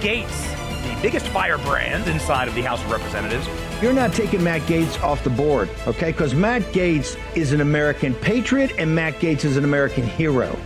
Gaetz, the biggest firebrand inside of the House of Representatives. You're not taking Matt Gaetz off the board, okay? Because Matt Gaetz is an American patriot and Matt Gaetz is an American hero.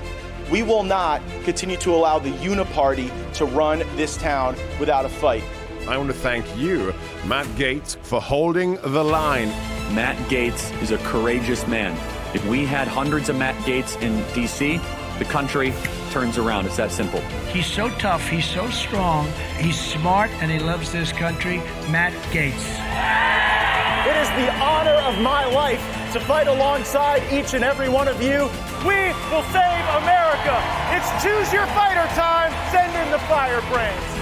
We will not continue to allow the uniparty to run this town without a fight. I want to thank you, Matt Gaetz, for holding the line. Matt Gaetz is a courageous man. If we had hundreds of Matt Gaetz in D.C., the country turns around. It's that simple. He's so tough, he's so strong, he's smart, and he loves this country. Matt Gaetz. It is the honor of my life to fight alongside each and every one of you. We will save America. It's choose your fighter time. Send in the firebrands.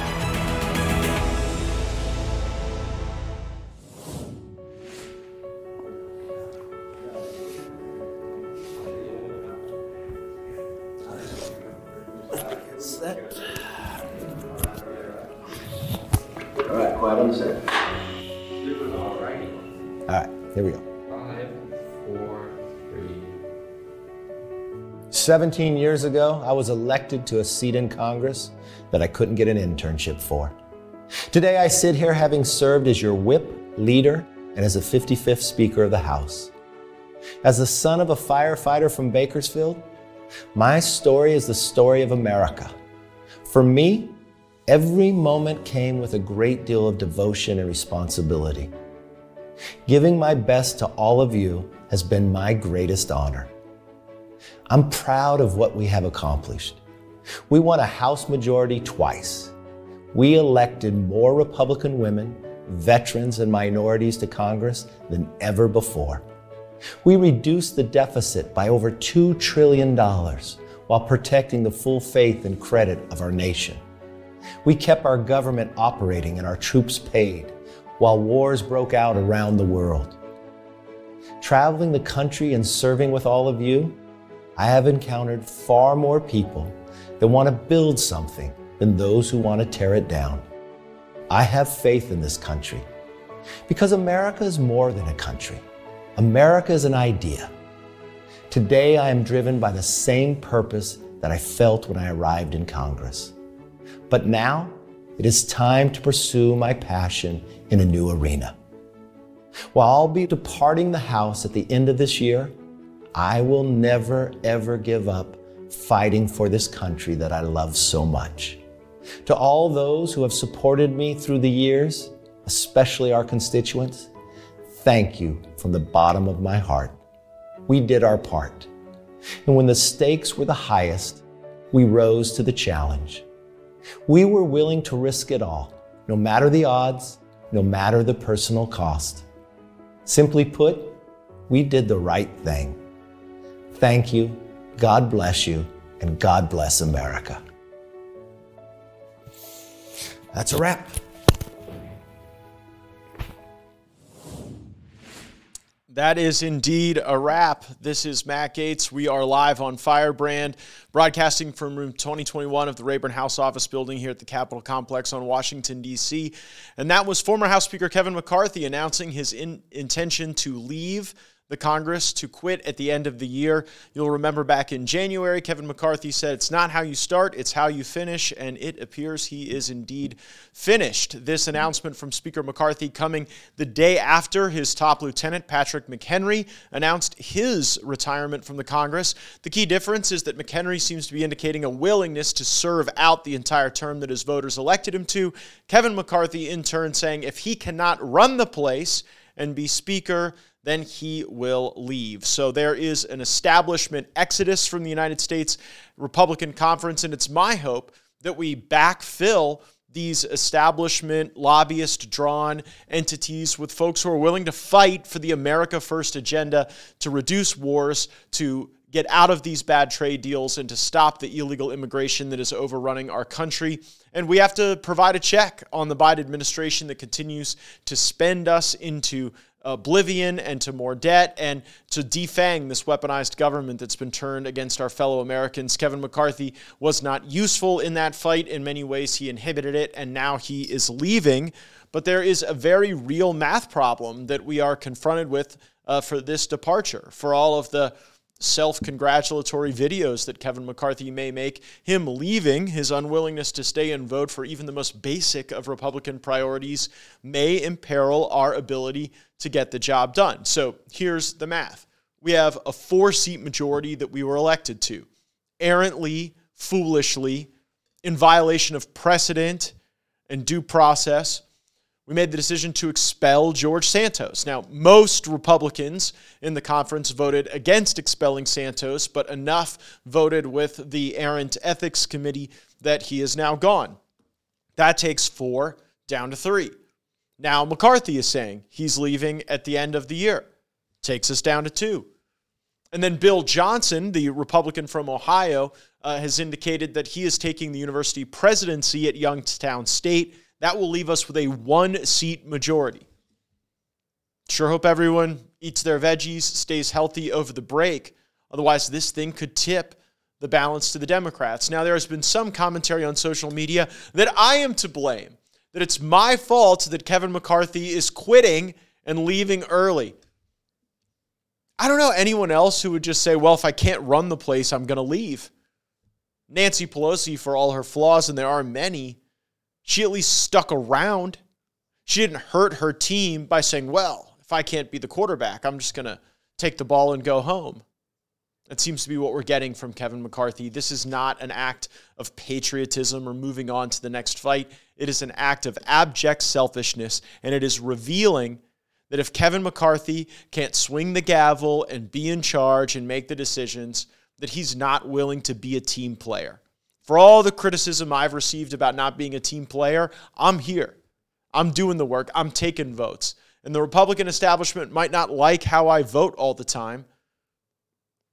Here we go. Five, four, three. 17 years ago, I was elected to a seat in Congress that I couldn't get an internship for. Today, I sit here having served as your whip, leader, and as the 55th Speaker of the House. As the son of a firefighter from Bakersfield, my story is the story of America. For me, every moment came with a great deal of devotion and responsibility. Giving my best to all of you has been my greatest honor. I'm proud of what we have accomplished. We won a House majority twice. We elected more Republican women, veterans, and minorities to Congress than ever before. We reduced the deficit by over $2 trillion while protecting the full faith and credit of our nation. We kept our government operating and our troops paid while wars broke out around the world. Traveling the country and serving with all of you, I have encountered far more people that want to build something than those who want to tear it down. I have faith in this country because America is more than a country. America is an idea. Today, I am driven by the same purpose that I felt when I arrived in Congress. But now, it is time to pursue my passion in a new arena. While I'll be departing the House at the end of this year, I will never, ever give up fighting for this country that I love so much. To all those who have supported me through the years, especially our constituents, thank you from the bottom of my heart. We did our part. And when the stakes were the highest, we rose to the challenge. We were willing to risk it all, no matter the odds, no matter the personal cost. Simply put, we did the right thing. Thank you, God bless you, and God bless America. That's a wrap. That is indeed a wrap. This is Matt Gaetz. We are live on Firebrand, broadcasting from room 2021 of the Rayburn House Office Building here at the Capitol Complex on Washington, D.C. And that was former House Speaker Kevin McCarthy announcing his in- intention to leave the Congress to quit at the end of the year. You'll remember back in January, Kevin McCarthy said, It's not how you start, it's how you finish. And it appears he is indeed finished. This announcement from Speaker McCarthy coming the day after his top lieutenant, Patrick McHenry, announced his retirement from the Congress. The key difference is that McHenry seems to be indicating a willingness to serve out the entire term that his voters elected him to. Kevin McCarthy, in turn, saying if he cannot run the place and be Speaker, then he will leave. So there is an establishment exodus from the United States Republican Conference, and it's my hope that we backfill these establishment, lobbyist drawn entities with folks who are willing to fight for the America First agenda to reduce wars, to get out of these bad trade deals, and to stop the illegal immigration that is overrunning our country. And we have to provide a check on the Biden administration that continues to spend us into oblivion and to more debt and to defang this weaponized government that's been turned against our fellow Americans. Kevin McCarthy was not useful in that fight. In many ways, he inhibited it, and now he is leaving. But there is a very real math problem that we are confronted with uh, for this departure, for all of the self congratulatory videos that Kevin McCarthy may make, him leaving, his unwillingness to stay and vote for even the most basic of Republican priorities may imperil our ability to get the job done. So here's the math we have a four seat majority that we were elected to, errantly, foolishly, in violation of precedent and due process we made the decision to expel George Santos. Now, most Republicans in the conference voted against expelling Santos, but enough voted with the errant ethics committee that he is now gone. That takes four down to three. Now, McCarthy is saying he's leaving at the end of the year. Takes us down to two. And then Bill Johnson, the Republican from Ohio, uh, has indicated that he is taking the university presidency at Youngstown State that will leave us with a one seat majority. Sure hope everyone eats their veggies, stays healthy over the break. Otherwise, this thing could tip the balance to the Democrats. Now, there has been some commentary on social media that I am to blame, that it's my fault that Kevin McCarthy is quitting and leaving early. I don't know anyone else who would just say, well, if I can't run the place, I'm going to leave. Nancy Pelosi, for all her flaws, and there are many, she at least stuck around. She didn't hurt her team by saying, well, if I can't be the quarterback, I'm just going to take the ball and go home. That seems to be what we're getting from Kevin McCarthy. This is not an act of patriotism or moving on to the next fight. It is an act of abject selfishness, and it is revealing that if Kevin McCarthy can't swing the gavel and be in charge and make the decisions, that he's not willing to be a team player. For all the criticism I've received about not being a team player, I'm here. I'm doing the work. I'm taking votes. And the Republican establishment might not like how I vote all the time,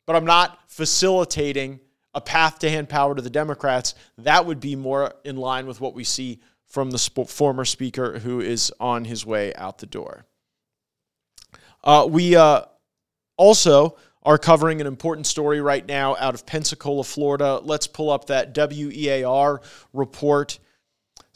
but I'm not facilitating a path to hand power to the Democrats. That would be more in line with what we see from the sp- former speaker who is on his way out the door. Uh, we uh, also are covering an important story right now out of Pensacola, Florida. Let's pull up that WEAR report.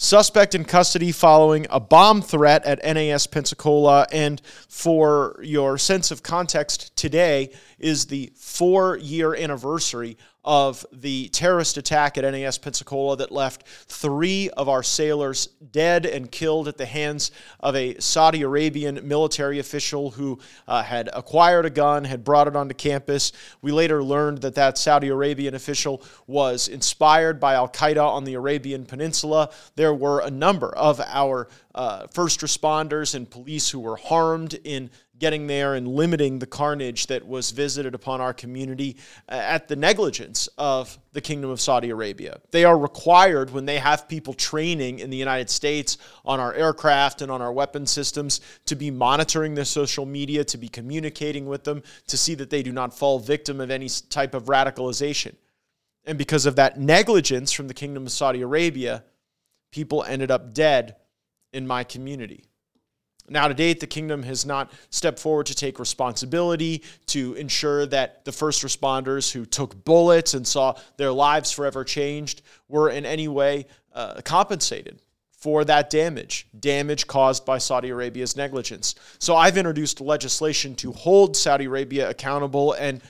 Suspect in custody following a bomb threat at NAS Pensacola. And for your sense of context, today is the four year anniversary of the terrorist attack at NAS Pensacola that left three of our sailors dead and killed at the hands of a Saudi Arabian military official who uh, had acquired a gun, had brought it onto campus. We later learned that that Saudi Arabian official was inspired by Al Qaeda on the Arabian Peninsula. There were a number of our uh, first responders and police who were harmed in getting there and limiting the carnage that was visited upon our community uh, at the negligence of the Kingdom of Saudi Arabia. They are required when they have people training in the United States on our aircraft and on our weapon systems to be monitoring their social media, to be communicating with them, to see that they do not fall victim of any type of radicalization. And because of that negligence from the Kingdom of Saudi Arabia, people ended up dead in my community. Now, to date, the kingdom has not stepped forward to take responsibility to ensure that the first responders who took bullets and saw their lives forever changed were in any way uh, compensated for that damage, damage caused by Saudi Arabia's negligence. So I've introduced legislation to hold Saudi Arabia accountable and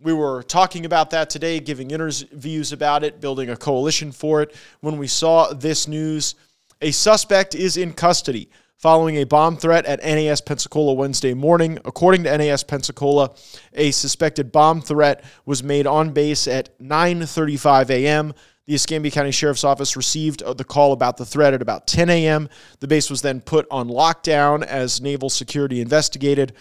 we were talking about that today, giving interviews about it, building a coalition for it. When we saw this news, a suspect is in custody following a bomb threat at NAS Pensacola Wednesday morning. According to NAS Pensacola, a suspected bomb threat was made on base at 9:35 a.m. The Escambia County Sheriff's Office received uh, the call about the threat at about 10 a.m. The base was then put on lockdown as Naval Security investigated.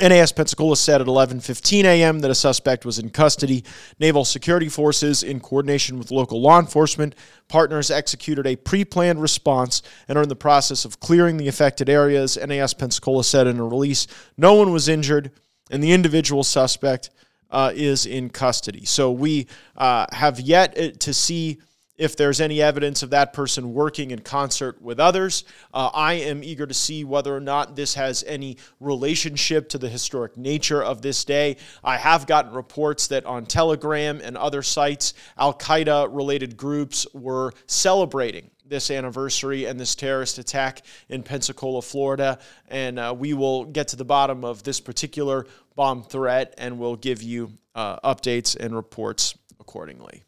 NAS Pensacola said at 11:15 a.m. that a suspect was in custody. Naval security forces, in coordination with local law enforcement partners, executed a pre-planned response and are in the process of clearing the affected areas. NAS Pensacola said in a release, no one was injured, and the individual suspect uh, is in custody. So we uh, have yet uh, to see if there's any evidence of that person working in concert with others. Uh, I am eager to see whether or not this has any relationship to the historic nature of this day. I have gotten reports that on Telegram and other sites, Al Qaeda related groups were celebrating this anniversary and this terrorist attack in Pensacola, Florida. And uh, we will get to the bottom of this particular bomb threat, and we'll give you uh, updates and reports accordingly.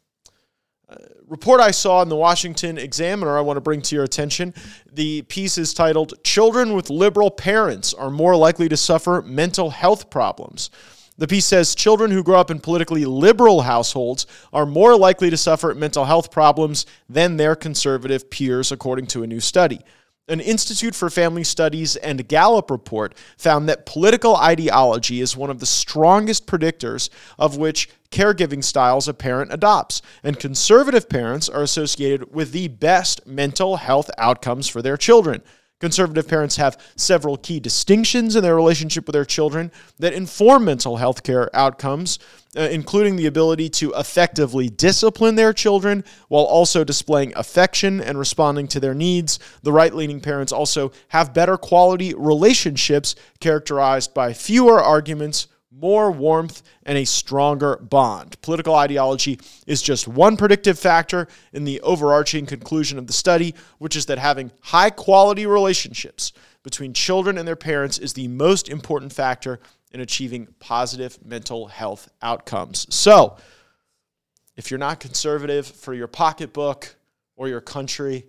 Report I saw in the Washington Examiner, I want to bring to your attention. The piece is titled Children with Liberal Parents Are More Likely to Suffer Mental Health Problems. The piece says children who grow up in politically liberal households are more likely to suffer mental health problems than their conservative peers, according to a new study. An Institute for Family Studies and Gallup report found that political ideology is one of the strongest predictors of which caregiving styles a parent adopts, and conservative parents are associated with the best mental health outcomes for their children. Conservative parents have several key distinctions in their relationship with their children that inform mental health care outcomes, uh, including the ability to effectively discipline their children while also displaying affection and responding to their needs. The right leaning parents also have better quality relationships characterized by fewer arguments more warmth, and a stronger bond. Political ideology is just one predictive factor in the overarching conclusion of the study, which is that having high quality relationships between children and their parents is the most important factor in achieving positive mental health outcomes. So, if you're not conservative for your pocketbook or your country,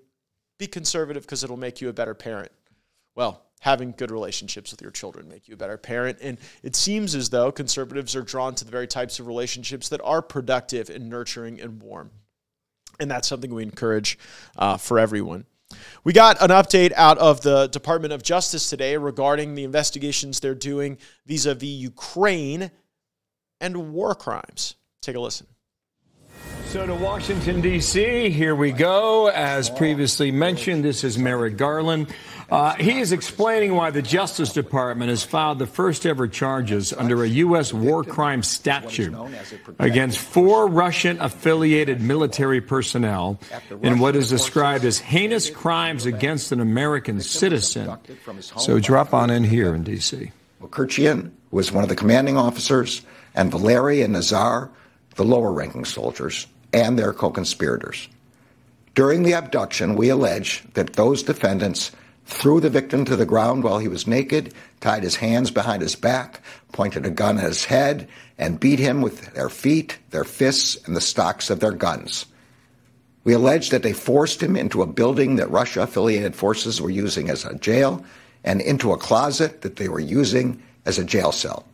be conservative because it'll make you a better parent. Well, having good relationships with your children make you a better parent. And it seems as though conservatives are drawn to the very types of relationships that are productive and nurturing and warm. And that's something we encourage uh, for everyone. We got an update out of the Department of Justice today regarding the investigations they're doing vis a vis Ukraine and war crimes. Take a listen. So to Washington, D.C., here we go. As previously mentioned, this is Merrick Garland. Uh, he is explaining why the Justice Department has filed the first ever charges under a U.S. war crime statute against four Russian affiliated military personnel in what is described as heinous crimes against an American citizen. So drop on in here in D.C. Kirchian was one of the commanding officers, and Valery and Nazar, the lower ranking soldiers, and their co conspirators. During the abduction, we allege that those defendants threw the victim to the ground while he was naked, tied his hands behind his back, pointed a gun at his head, and beat him with their feet, their fists, and the stocks of their guns. We allege that they forced him into a building that Russia affiliated forces were using as a jail and into a closet that they were using as a jail cell.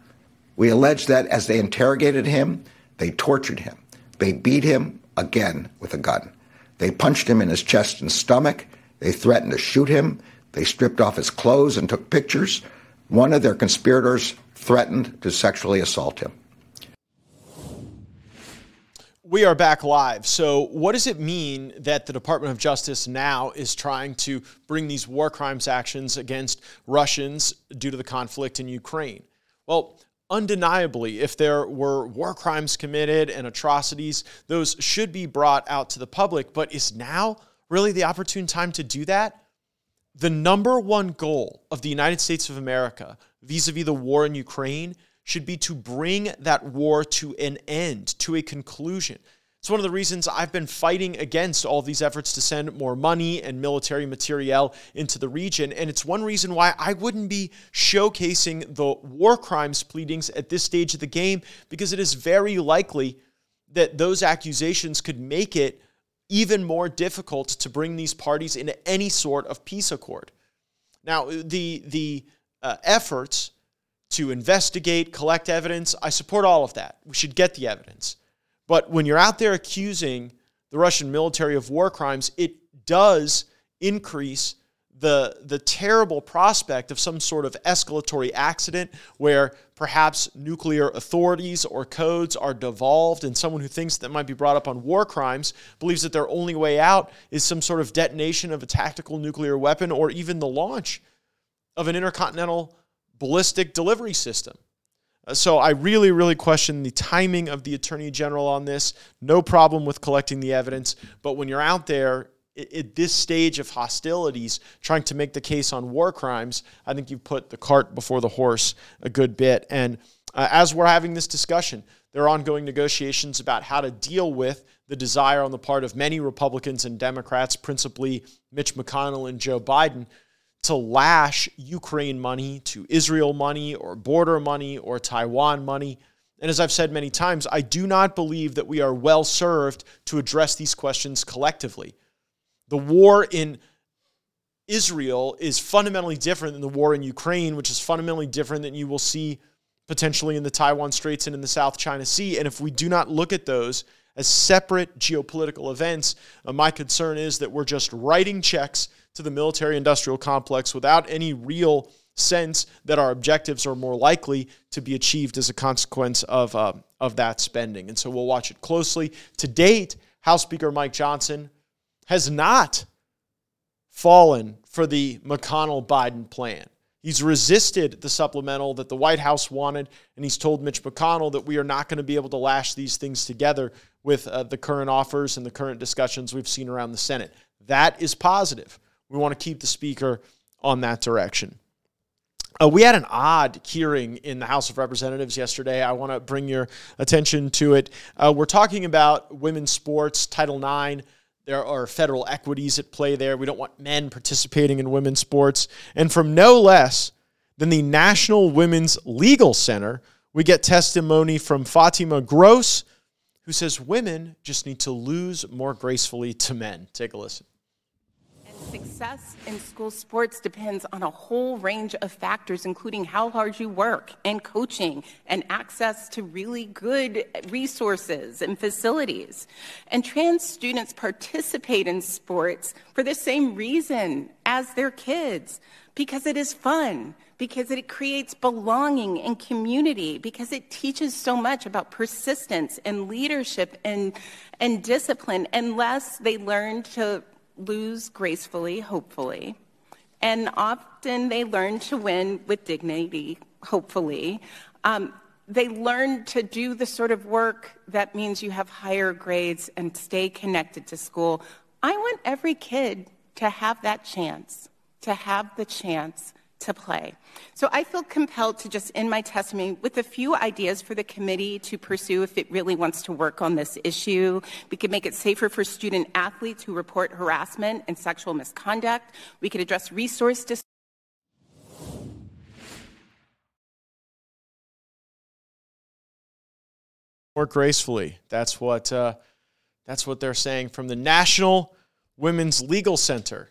We allege that as they interrogated him, they tortured him. They beat him again with a gun. They punched him in his chest and stomach. They threatened to shoot him. They stripped off his clothes and took pictures. One of their conspirators threatened to sexually assault him. We are back live. So, what does it mean that the Department of Justice now is trying to bring these war crimes actions against Russians due to the conflict in Ukraine? Well, undeniably, if there were war crimes committed and atrocities, those should be brought out to the public. But is now really the opportune time to do that? The number one goal of the United States of America vis a vis the war in Ukraine should be to bring that war to an end, to a conclusion. It's one of the reasons I've been fighting against all these efforts to send more money and military materiel into the region. And it's one reason why I wouldn't be showcasing the war crimes pleadings at this stage of the game, because it is very likely that those accusations could make it even more difficult to bring these parties into any sort of peace accord. Now, the, the uh, efforts to investigate, collect evidence, I support all of that. We should get the evidence. But when you're out there accusing the Russian military of war crimes, it does increase the, the terrible prospect of some sort of escalatory accident where perhaps nuclear authorities or codes are devolved, and someone who thinks that might be brought up on war crimes believes that their only way out is some sort of detonation of a tactical nuclear weapon or even the launch of an intercontinental ballistic delivery system. Uh, so I really, really question the timing of the attorney general on this. No problem with collecting the evidence, but when you're out there at this stage of hostilities, trying to make the case on war crimes, I think you've put the cart before the horse a good bit. And uh, as we're having this discussion, there are ongoing negotiations about how to deal with the desire on the part of many Republicans and Democrats, principally Mitch McConnell and Joe Biden, to lash Ukraine money to Israel money or border money or Taiwan money. And as I've said many times, I do not believe that we are well served to address these questions collectively. The war in Israel is fundamentally different than the war in Ukraine, which is fundamentally different than you will see potentially in the Taiwan Straits and in the South China Sea. And if we do not look at those as separate geopolitical events, uh, my concern is that we're just writing checks to the military industrial complex without any real sense that our objectives are more likely to be achieved as a consequence of, uh, of that spending. And so we'll watch it closely. To date, House Speaker Mike Johnson has not fallen for the McConnell Biden plan. He's resisted the supplemental that the White House wanted, and he's told Mitch McConnell that we are not going to be able to lash these things together with uh, the current offers and the current discussions we've seen around the Senate. That is positive. We want to keep the Speaker on that direction. Uh, we had an odd hearing in the House of Representatives yesterday. I want to bring your attention to it. Uh, we're talking about women's sports, Title IX. There are federal equities at play there. We don't want men participating in women's sports. And from no less than the National Women's Legal Center, we get testimony from Fatima Gross, who says women just need to lose more gracefully to men. Take a listen. Success in school sports depends on a whole range of factors, including how hard you work and coaching and access to really good resources and facilities. And trans students participate in sports for the same reason as their kids because it is fun, because it creates belonging and community, because it teaches so much about persistence and leadership and, and discipline, unless they learn to lose gracefully, hopefully. And often they learn to win with dignity, hopefully. Um, they learn to do the sort of work that means you have higher grades and stay connected to school. I want every kid to have that chance, to have the chance to play. So I feel compelled to just end my testimony with a few ideas for the committee to pursue if it really wants to work on this issue. We could make it safer for student athletes who report harassment and sexual misconduct. We could address resource dis- more gracefully. That's what uh, that's what they're saying from the National Women's Legal Center.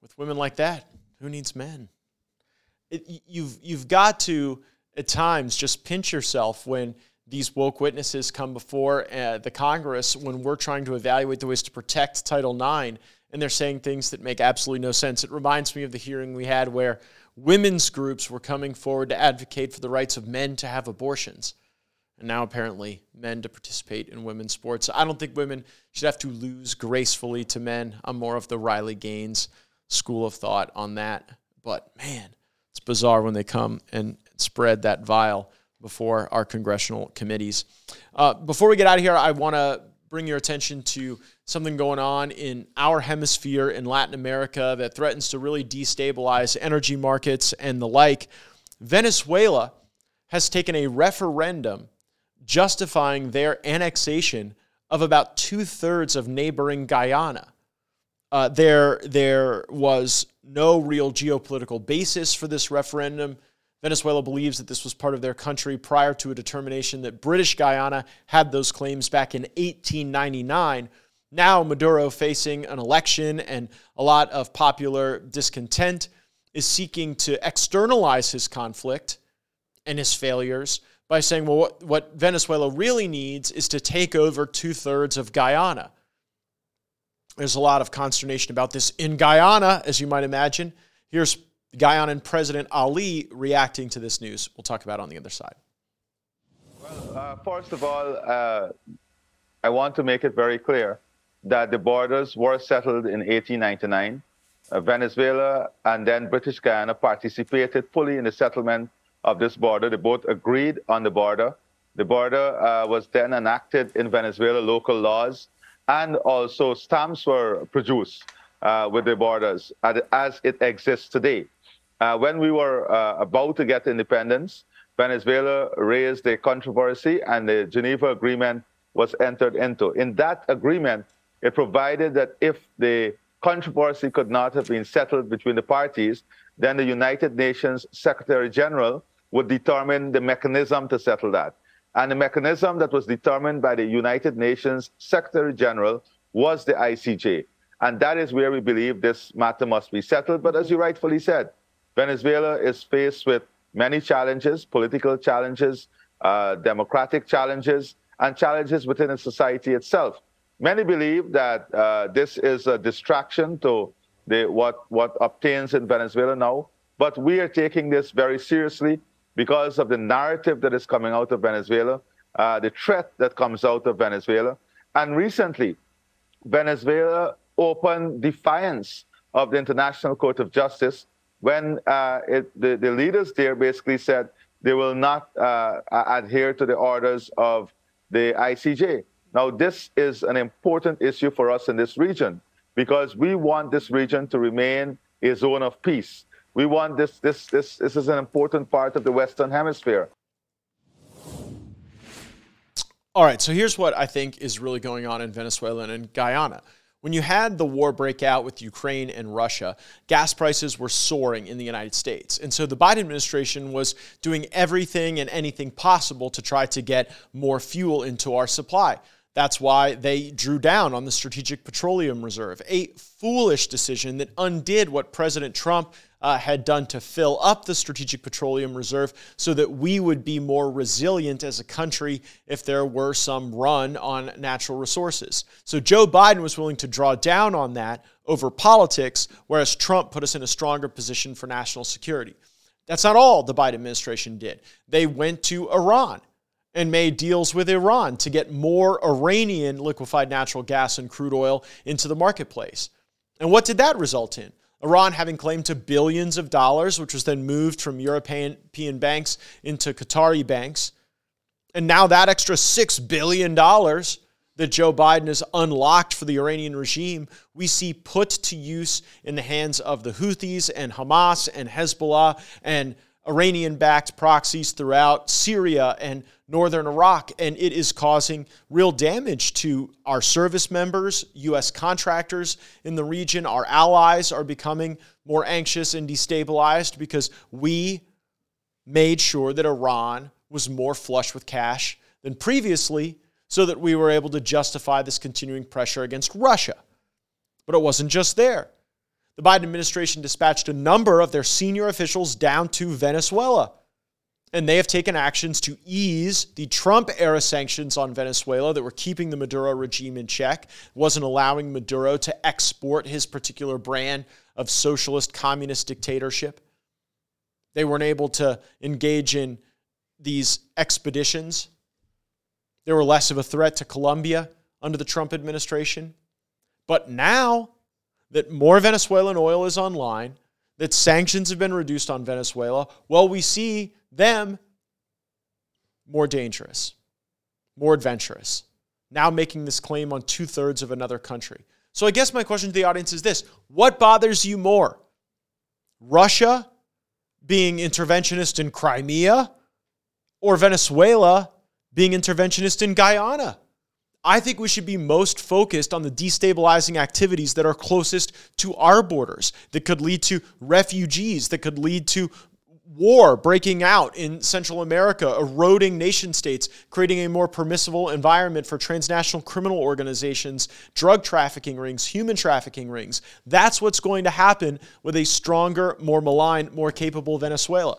With women like that, who needs men? It, you've you've got to at times just pinch yourself when these woke witnesses come before uh, the Congress when we're trying to evaluate the ways to protect Title IX, and they're saying things that make absolutely no sense. It reminds me of the hearing we had where women's groups were coming forward to advocate for the rights of men to have abortions. And now, apparently, men to participate in women's sports. I don't think women should have to lose gracefully to men. I'm more of the Riley Gaines school of thought on that. But man, it's bizarre when they come and spread that vile before our congressional committees. Uh, before we get out of here, I want to bring your attention to something going on in our hemisphere in Latin America that threatens to really destabilize energy markets and the like. Venezuela has taken a referendum justifying their annexation of about two thirds of neighboring Guyana. Uh, there, there was no real geopolitical basis for this referendum. Venezuela believes that this was part of their country prior to a determination that British Guyana had those claims back in 1899. Now, Maduro, facing an election and a lot of popular discontent, is seeking to externalize his conflict and his failures by saying, well, what, what Venezuela really needs is to take over two thirds of Guyana. There's a lot of consternation about this in Guyana, as you might imagine. Here's Guyanan President Ali reacting to this news. We'll talk about it on the other side. Well, uh, first of all, uh, I want to make it very clear that the borders were settled in 1899. Uh, Venezuela and then British Guyana participated fully in the settlement of this border. They both agreed on the border. The border uh, was then enacted in Venezuela local laws and also stamps were produced uh, with the borders as it exists today. Uh, when we were uh, about to get independence, Venezuela raised a controversy and the Geneva Agreement was entered into. In that agreement, it provided that if the controversy could not have been settled between the parties, then the United Nations Secretary General would determine the mechanism to settle that. And the mechanism that was determined by the United Nations Secretary General was the ICJ. And that is where we believe this matter must be settled. But as you rightfully said, Venezuela is faced with many challenges political challenges, uh, democratic challenges, and challenges within its society itself. Many believe that uh, this is a distraction to the, what, what obtains in Venezuela now, but we are taking this very seriously because of the narrative that is coming out of Venezuela, uh, the threat that comes out of Venezuela. And recently, Venezuela opened defiance of the International Court of Justice when uh, it, the, the, leaders there basically said they will not uh, adhere to the orders of the ICJ. Now, this is an important issue for us in this region because we want this region to remain a zone of peace. We want this, this, this, this is an important part of the Western Hemisphere. All right, so here's what I think is really going on in Venezuela and in Guyana. When you had the war break out with Ukraine and Russia, gas prices were soaring in the United States. And so the Biden administration was doing everything and anything possible to try to get more fuel into our supply. That's why they drew down on the Strategic Petroleum Reserve, a foolish decision that undid what President Trump uh, had done to fill up the Strategic Petroleum Reserve so that we would be more resilient as a country if there were some run on natural resources. So Joe Biden was willing to draw down on that over politics, whereas Trump put us in a stronger position for national security. That's not all the Biden administration did. They went to Iran and made deals with Iran to get more Iranian liquefied natural gas and crude oil into the marketplace. And what did that result in? Iran having claim to billions of dollars, which was then moved from European banks into Qatari banks. And now that extra $6 billion that Joe Biden has unlocked for the Iranian regime, we see put to use in the hands of the Houthis and Hamas and Hezbollah and Iranian backed proxies throughout Syria and northern Iraq, and it is causing real damage to our service members, U.S. contractors in the region. Our allies are becoming more anxious and destabilized because we made sure that Iran was more flush with cash than previously so that we were able to justify this continuing pressure against Russia. But it wasn't just there. The Biden administration dispatched a number of their senior officials down to Venezuela and they have taken actions to ease the Trump era sanctions on Venezuela that were keeping the Maduro regime in check, wasn't allowing Maduro to export his particular brand of socialist communist dictatorship. They weren't able to engage in these expeditions. They were less of a threat to Colombia under the Trump administration. But now that more Venezuelan oil is online, that sanctions have been reduced on Venezuela, well, we see them more dangerous, more adventurous, now making this claim on two thirds of another country. So I guess my question to the audience is this What bothers you more? Russia being interventionist in Crimea or Venezuela being interventionist in Guyana? I think we should be most focused on the destabilizing activities that are closest to our borders, that could lead to refugees, that could lead to war breaking out in Central America, eroding nation states, creating a more permissible environment for transnational criminal organizations, drug trafficking rings, human trafficking rings. That's what's going to happen with a stronger, more malign, more capable Venezuela.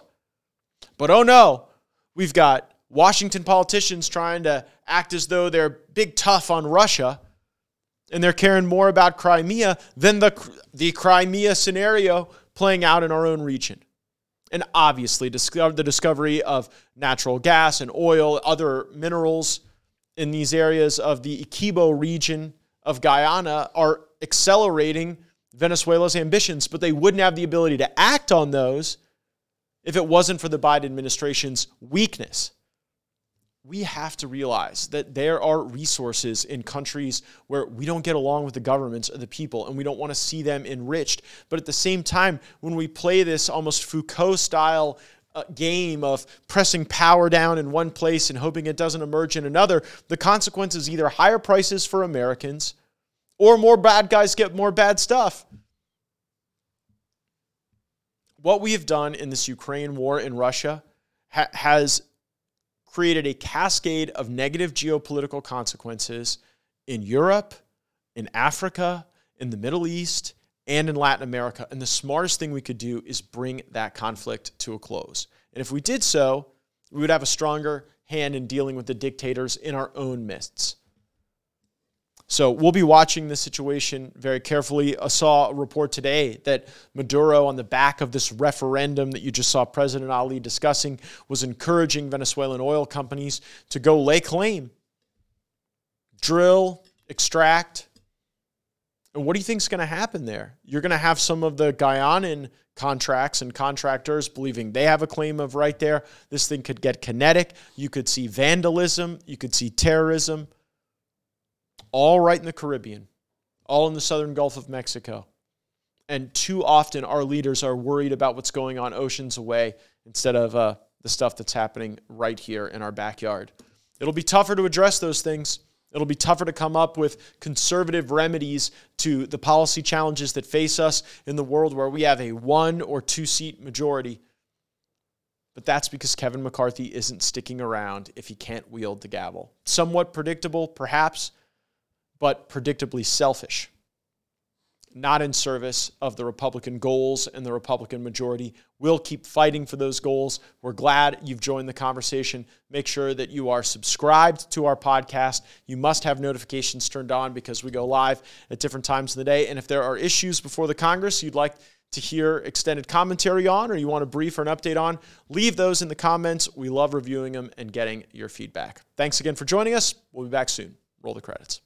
But oh no, we've got Washington politicians trying to act as though they're big tough on Russia and they're caring more about Crimea than the, the Crimea scenario playing out in our own region. And obviously, uh, the discovery of natural gas and oil, other minerals in these areas of the Essequibo region of Guyana are accelerating Venezuela's ambitions, but they wouldn't have the ability to act on those if it wasn't for the Biden administration's weakness we have to realize that there are resources in countries where we don't get along with the governments or the people and we don't want to see them enriched. But at the same time, when we play this almost Foucault style uh, game of pressing power down in one place and hoping it doesn't emerge in another, the consequence is either higher prices for Americans or more bad guys get more bad stuff. what we have done in this Ukraine war in Russia ha- has created a cascade of negative geopolitical consequences in Europe, in Africa, in the Middle East, and in Latin America. And the smartest thing we could do is bring that conflict to a close. And if we did so, we would have a stronger hand in dealing with the dictators in our own midst. So we'll be watching this situation very carefully. I saw a report today that Maduro, on the back of this referendum that you just saw President Ali discussing, was encouraging Venezuelan oil companies to go lay claim, drill, extract. And what do you think is going to happen there? You're going to have some of the Guyanan contracts and contractors believing they have a claim of right there. This thing could get kinetic. You could see vandalism. You could see terrorism all right in the Caribbean, all in the southern Gulf of Mexico. And too often, our leaders are worried about what's going on oceans away instead of uh, the stuff that's happening right here in our backyard. It'll be tougher to address those things. It'll be tougher to come up with conservative remedies to the policy challenges that face us in the world where we have a one or two seat majority. But that's because Kevin McCarthy isn't sticking around if he can't wield the gavel. Somewhat predictable, perhaps, but predictably selfish, not in service of the Republican goals and the Republican majority. We'll keep fighting for those goals. We're glad you've joined the conversation. Make sure that you are subscribed to our podcast. You must have notifications turned on because we go live at different times of the day. And if there are issues before the Congress you'd like to hear extended commentary on or you want a brief or an update on, leave those in the comments. We love reviewing them and getting your feedback. Thanks again for joining us. We'll be back soon. Roll the credits.